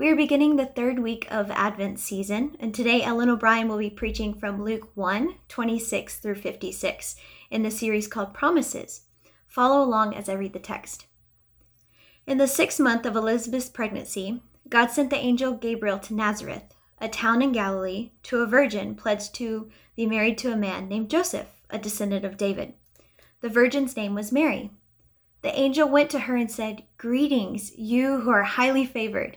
We are beginning the third week of Advent season, and today Ellen O'Brien will be preaching from Luke 1 26 through 56 in the series called Promises. Follow along as I read the text. In the sixth month of Elizabeth's pregnancy, God sent the angel Gabriel to Nazareth, a town in Galilee, to a virgin pledged to be married to a man named Joseph, a descendant of David. The virgin's name was Mary. The angel went to her and said, Greetings, you who are highly favored.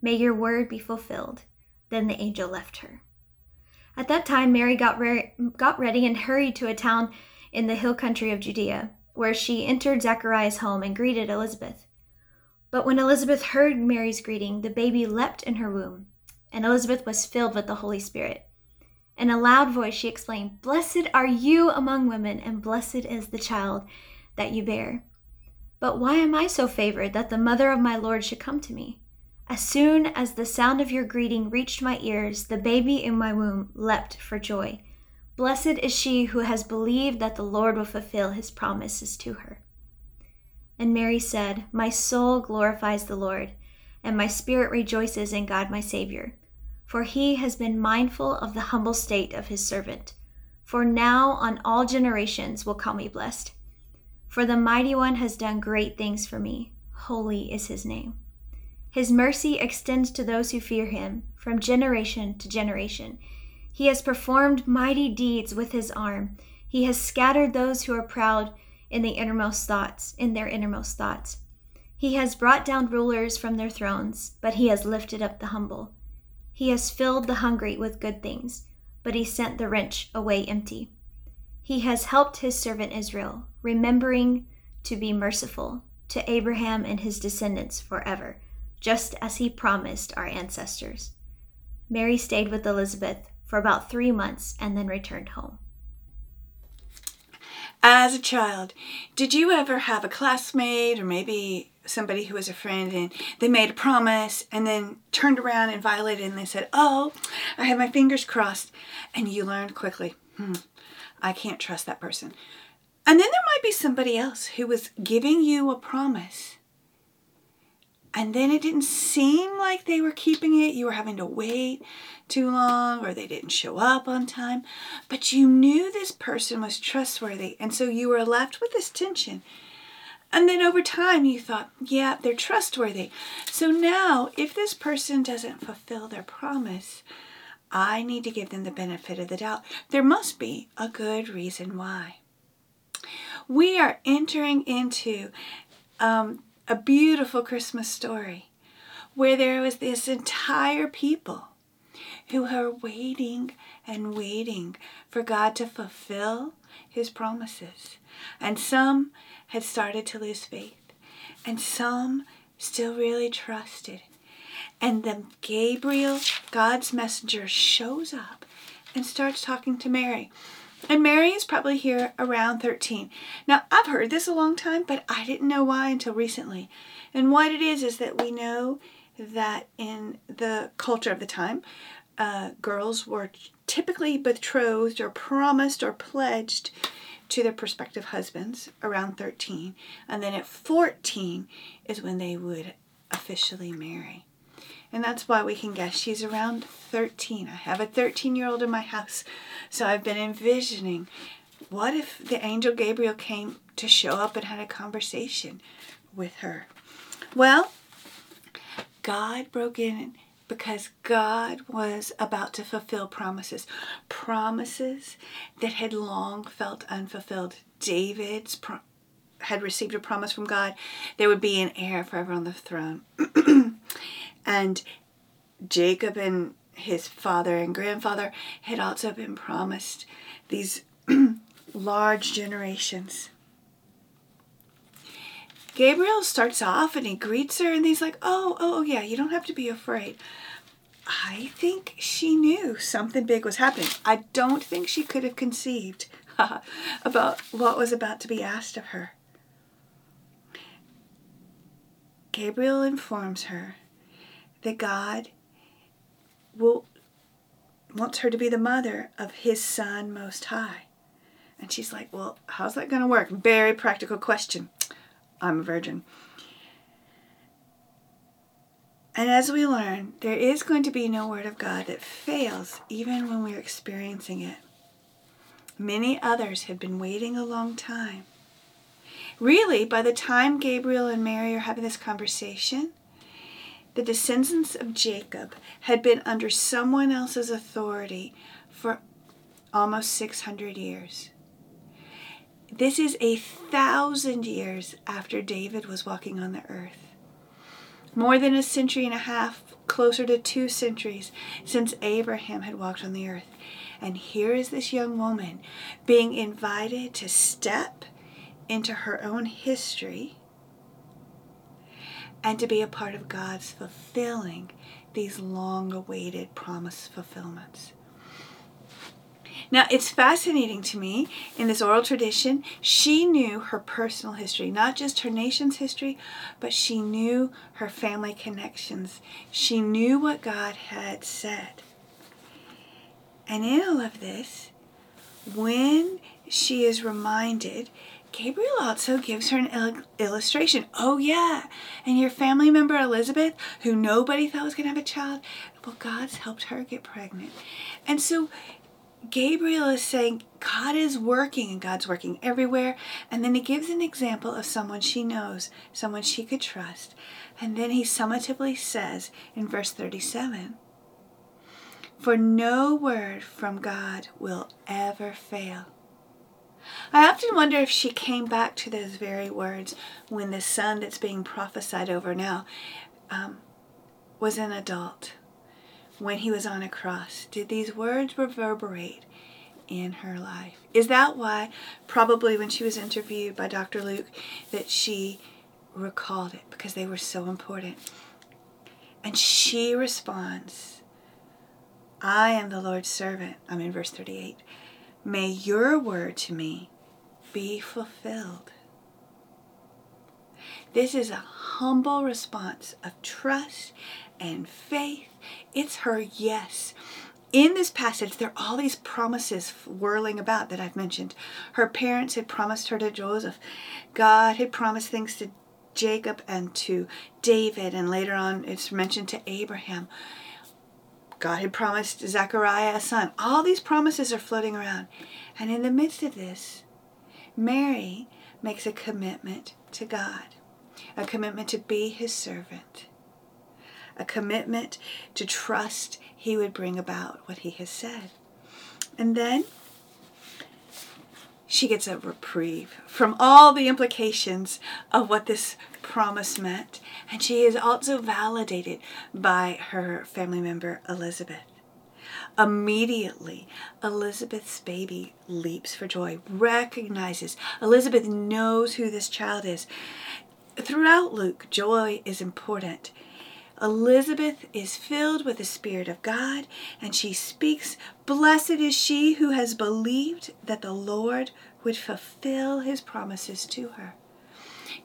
May your word be fulfilled. Then the angel left her. At that time, Mary got, re- got ready and hurried to a town in the hill country of Judea, where she entered Zachariah's home and greeted Elizabeth. But when Elizabeth heard Mary's greeting, the baby leapt in her womb, and Elizabeth was filled with the Holy Spirit. In a loud voice, she exclaimed, Blessed are you among women, and blessed is the child that you bear. But why am I so favored that the mother of my Lord should come to me? As soon as the sound of your greeting reached my ears, the baby in my womb leapt for joy. Blessed is she who has believed that the Lord will fulfill his promises to her. And Mary said, My soul glorifies the Lord, and my spirit rejoices in God my Savior, for he has been mindful of the humble state of his servant. For now on all generations will call me blessed. For the mighty one has done great things for me. Holy is his name. His mercy extends to those who fear him from generation to generation. He has performed mighty deeds with his arm. He has scattered those who are proud in the innermost thoughts, in their innermost thoughts. He has brought down rulers from their thrones, but he has lifted up the humble. He has filled the hungry with good things, but he sent the rich away empty. He has helped his servant Israel, remembering to be merciful to Abraham and his descendants forever just as he promised our ancestors. Mary stayed with Elizabeth for about three months and then returned home. As a child, did you ever have a classmate or maybe somebody who was a friend and they made a promise and then turned around and violated and they said, Oh, I have my fingers crossed. And you learned quickly, hmm, I can't trust that person. And then there might be somebody else who was giving you a promise and then it didn't seem like they were keeping it. You were having to wait too long or they didn't show up on time. But you knew this person was trustworthy. And so you were left with this tension. And then over time you thought, yeah, they're trustworthy. So now, if this person doesn't fulfill their promise, I need to give them the benefit of the doubt. There must be a good reason why. We are entering into um, a beautiful Christmas story where there was this entire people who are waiting and waiting for God to fulfill his promises. And some had started to lose faith, and some still really trusted. And then Gabriel, God's messenger, shows up and starts talking to Mary. And Mary is probably here around 13. Now, I've heard this a long time, but I didn't know why until recently. And what it is, is that we know that in the culture of the time, uh, girls were typically betrothed or promised or pledged to their prospective husbands around 13. And then at 14 is when they would officially marry. And that's why we can guess she's around 13. I have a 13 year old in my house. So I've been envisioning what if the angel Gabriel came to show up and had a conversation with her? Well, God broke in because God was about to fulfill promises, promises that had long felt unfulfilled. David's pro- had received a promise from God there would be an heir forever on the throne. and Jacob and his father and grandfather had also been promised these large generations. Gabriel starts off and he greets her and he's like, oh, "Oh, oh, yeah, you don't have to be afraid." I think she knew something big was happening. I don't think she could have conceived about what was about to be asked of her. Gabriel informs her that God will wants her to be the mother of his son most high. And she's like, "Well, how's that going to work?" Very practical question. I'm a virgin. And as we learn, there is going to be no word of God that fails even when we're experiencing it. Many others had been waiting a long time. Really, by the time Gabriel and Mary are having this conversation, the descendants of Jacob had been under someone else's authority for almost 600 years. This is a thousand years after David was walking on the earth. More than a century and a half, closer to two centuries, since Abraham had walked on the earth. And here is this young woman being invited to step into her own history and to be a part of God's fulfilling these long awaited promise fulfillments. Now, it's fascinating to me in this oral tradition, she knew her personal history, not just her nation's history, but she knew her family connections. She knew what God had said. And in all of this, when she is reminded, Gabriel also gives her an il- illustration. Oh, yeah. And your family member Elizabeth, who nobody thought was going to have a child, well, God's helped her get pregnant. And so Gabriel is saying God is working and God's working everywhere. And then he gives an example of someone she knows, someone she could trust. And then he summatively says in verse 37 For no word from God will ever fail. I often wonder if she came back to those very words when the son that's being prophesied over now um, was an adult when he was on a cross? Did these words reverberate in her life? Is that why, probably when she was interviewed by Dr. Luke, that she recalled it because they were so important? And she responds, I am the Lord's servant. I'm in verse 38. May your word to me be fulfilled. This is a humble response of trust and faith. It's her yes. In this passage, there are all these promises whirling about that I've mentioned. Her parents had promised her to Joseph. God had promised things to Jacob and to David, and later on it's mentioned to Abraham. God had promised Zechariah a son. All these promises are floating around. And in the midst of this, Mary makes a commitment to God, a commitment to be his servant a commitment to trust He would bring about what He has said. And then she gets a reprieve from all the implications of what this promise meant. And she is also validated by her family member, Elizabeth. Immediately, Elizabeth's baby leaps for joy, recognizes, Elizabeth knows who this child is. Throughout Luke, joy is important. Elizabeth is filled with the Spirit of God, and she speaks, Blessed is she who has believed that the Lord would fulfill his promises to her.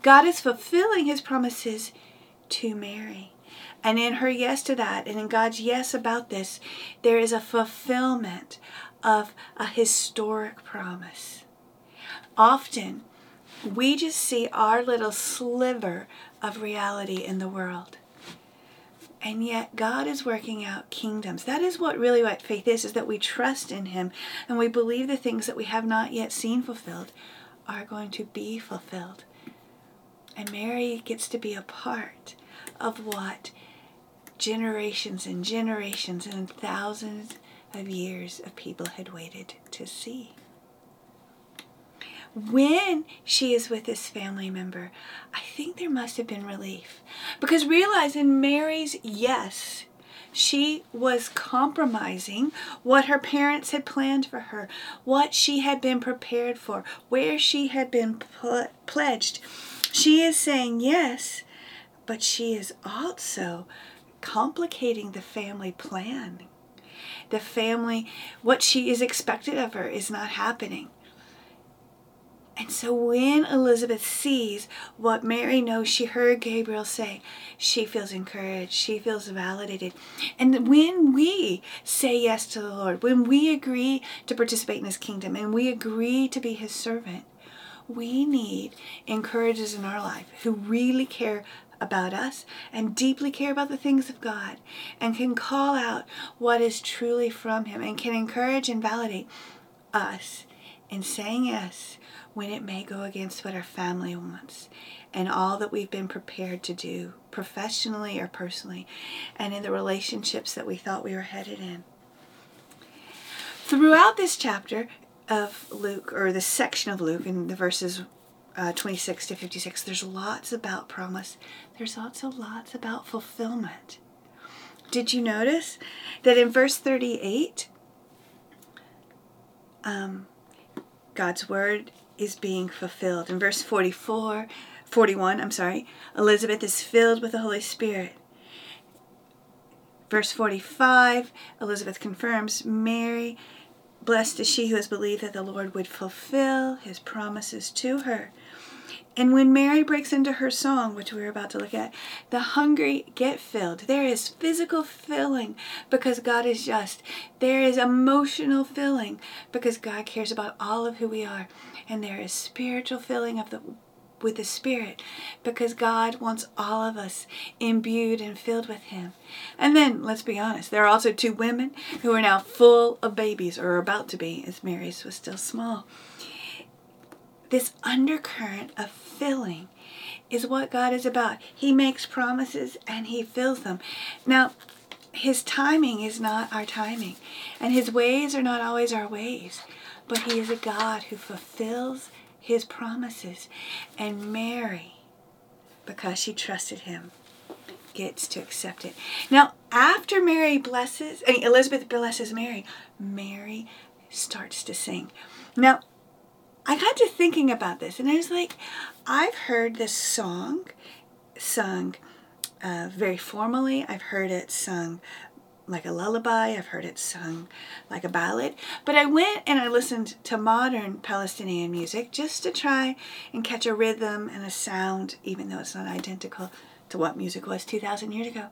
God is fulfilling his promises to Mary. And in her yes to that, and in God's yes about this, there is a fulfillment of a historic promise. Often, we just see our little sliver of reality in the world and yet God is working out kingdoms. That is what really what faith is, is that we trust in him and we believe the things that we have not yet seen fulfilled are going to be fulfilled. And Mary gets to be a part of what generations and generations and thousands of years of people had waited to see. When she is with this family member, I think there must have been relief. Because realize in Mary's yes, she was compromising what her parents had planned for her, what she had been prepared for, where she had been pl- pledged. She is saying yes, but she is also complicating the family plan. The family, what she is expected of her is not happening. And so when Elizabeth sees what Mary knows she heard Gabriel say, she feels encouraged, she feels validated. And when we say yes to the Lord, when we agree to participate in his kingdom and we agree to be his servant, we need encouragers in our life who really care about us and deeply care about the things of God and can call out what is truly from him and can encourage and validate us in saying yes when it may go against what our family wants and all that we've been prepared to do professionally or personally and in the relationships that we thought we were headed in. Throughout this chapter of Luke, or this section of Luke, in the verses uh, 26 to 56, there's lots about promise. There's also lots about fulfillment. Did you notice that in verse 38, um, God's word is being fulfilled. In verse 44, 41, I'm sorry, Elizabeth is filled with the Holy Spirit. Verse 45, Elizabeth confirms Mary, blessed is she who has believed that the Lord would fulfill his promises to her. And when Mary breaks into her song, which we're about to look at, the hungry get filled. There is physical filling because God is just. There is emotional filling because God cares about all of who we are. And there is spiritual filling of the with the Spirit because God wants all of us imbued and filled with Him. And then, let's be honest, there are also two women who are now full of babies or about to be, as Mary's was still small. This undercurrent of filling is what God is about. He makes promises and He fills them. Now, His timing is not our timing, and His ways are not always our ways, but He is a God who fulfills His promises. And Mary, because she trusted Him, gets to accept it. Now, after Mary blesses, I Elizabeth blesses Mary, Mary starts to sing. Now, I got to thinking about this, and I was like, I've heard this song sung uh, very formally. I've heard it sung like a lullaby. I've heard it sung like a ballad. But I went and I listened to modern Palestinian music just to try and catch a rhythm and a sound, even though it's not identical to what music was 2,000 years ago.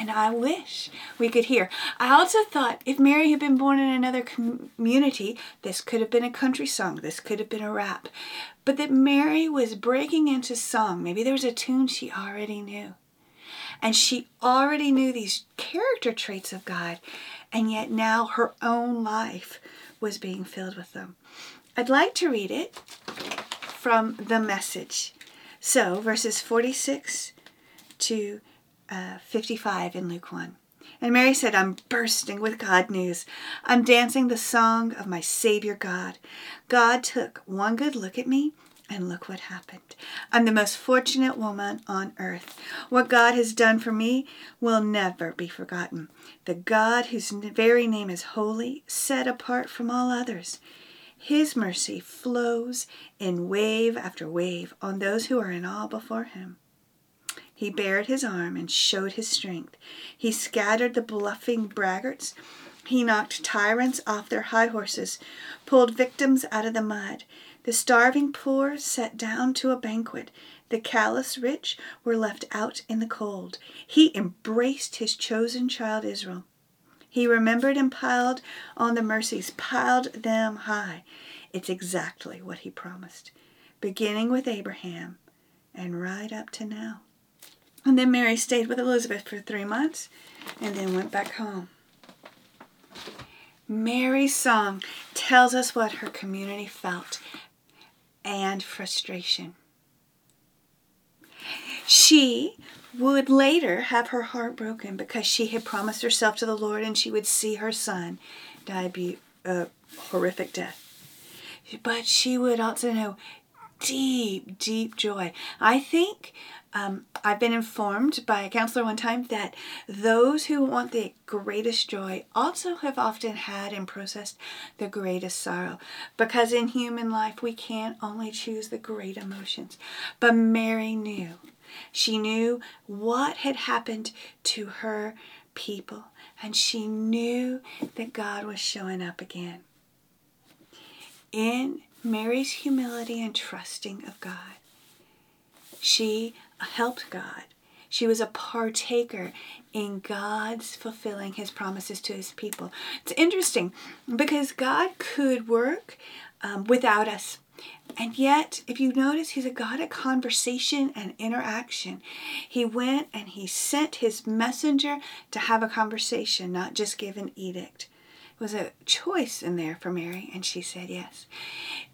And I wish we could hear. I also thought if Mary had been born in another community, this could have been a country song, this could have been a rap. But that Mary was breaking into song. Maybe there was a tune she already knew. And she already knew these character traits of God, and yet now her own life was being filled with them. I'd like to read it from the message. So, verses 46 to uh, 55 in Luke 1. And Mary said, I'm bursting with God news. I'm dancing the song of my Savior God. God took one good look at me, and look what happened. I'm the most fortunate woman on earth. What God has done for me will never be forgotten. The God whose very name is holy, set apart from all others. His mercy flows in wave after wave on those who are in awe before him. He bared his arm and showed his strength. He scattered the bluffing braggarts. He knocked tyrants off their high horses, pulled victims out of the mud. The starving poor sat down to a banquet. The callous rich were left out in the cold. He embraced his chosen child Israel. He remembered and piled on the mercies, piled them high. It's exactly what he promised, beginning with Abraham and right up to now. And then Mary stayed with Elizabeth for three months and then went back home. Mary's song tells us what her community felt and frustration. She would later have her heart broken because she had promised herself to the Lord and she would see her son die a horrific death. But she would also know deep, deep joy. I think um, I've been informed by a counselor one time that those who want the greatest joy also have often had and processed the greatest sorrow. Because in human life, we can't only choose the great emotions. But Mary knew. She knew what had happened to her people, and she knew that God was showing up again. In Mary's humility and trusting of God, she helped God. She was a partaker in God's fulfilling his promises to his people. It's interesting because God could work um, without us. And yet, if you notice, he's a God of conversation and interaction. He went and he sent his messenger to have a conversation, not just give an edict. Was a choice in there for Mary, and she said yes.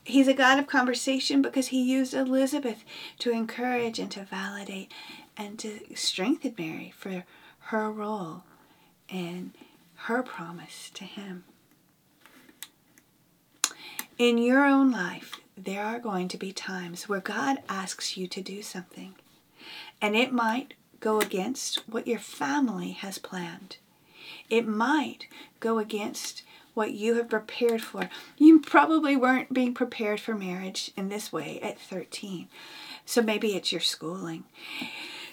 He's a God of conversation because he used Elizabeth to encourage and to validate and to strengthen Mary for her role and her promise to him. In your own life, there are going to be times where God asks you to do something, and it might go against what your family has planned. It might go against what you have prepared for. You probably weren't being prepared for marriage in this way at 13. So maybe it's your schooling.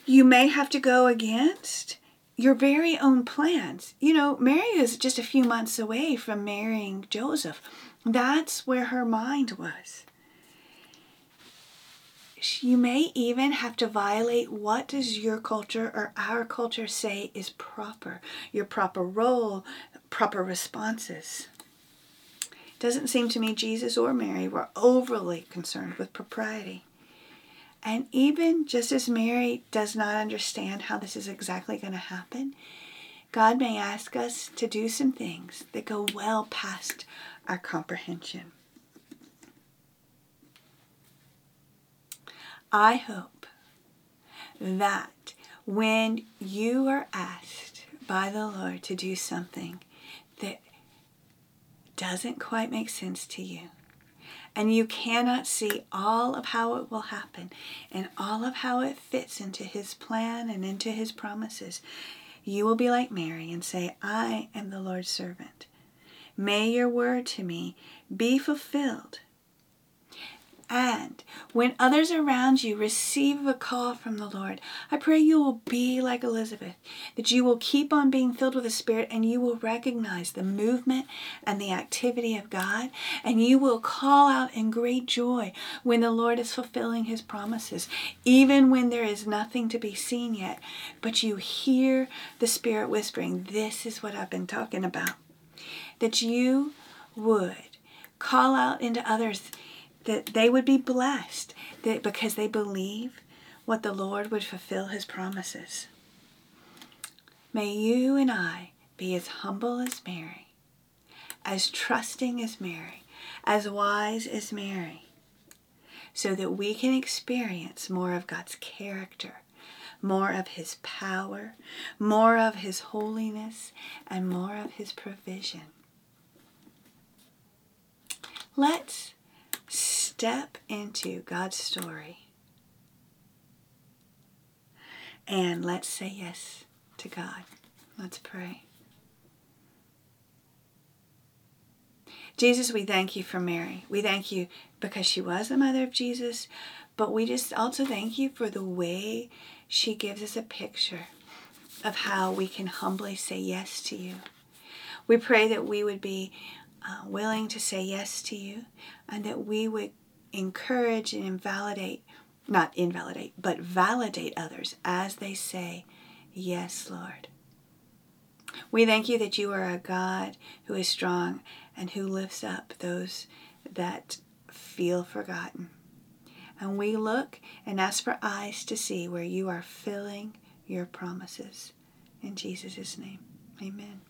You may have to go against your very own plans. You know, Mary is just a few months away from marrying Joseph. That's where her mind was. You may even have to violate what does your culture or our culture say is proper, your proper role, proper responses. It Doesn't seem to me Jesus or Mary were overly concerned with propriety. And even just as Mary does not understand how this is exactly going to happen, God may ask us to do some things that go well past our comprehension. I hope that when you are asked by the Lord to do something that doesn't quite make sense to you, and you cannot see all of how it will happen and all of how it fits into His plan and into His promises, you will be like Mary and say, I am the Lord's servant. May your word to me be fulfilled and when others around you receive a call from the Lord, I pray you will be like Elizabeth, that you will keep on being filled with the Spirit and you will recognize the movement and the activity of God, and you will call out in great joy when the Lord is fulfilling his promises, even when there is nothing to be seen yet. But you hear the Spirit whispering, This is what I've been talking about. That you would call out into others that they would be blessed that because they believe what the Lord would fulfill his promises. May you and I be as humble as Mary, as trusting as Mary, as wise as Mary, so that we can experience more of God's character, more of his power, more of his holiness, and more of his provision. Let's step into God's story and let's say yes to God. Let's pray. Jesus, we thank you for Mary. We thank you because she was the mother of Jesus, but we just also thank you for the way she gives us a picture of how we can humbly say yes to you. We pray that we would be uh, willing to say yes to you and that we would encourage and invalidate, not invalidate, but validate others as they say, Yes, Lord. We thank you that you are a God who is strong and who lifts up those that feel forgotten. And we look and ask for eyes to see where you are filling your promises. In Jesus' name, amen.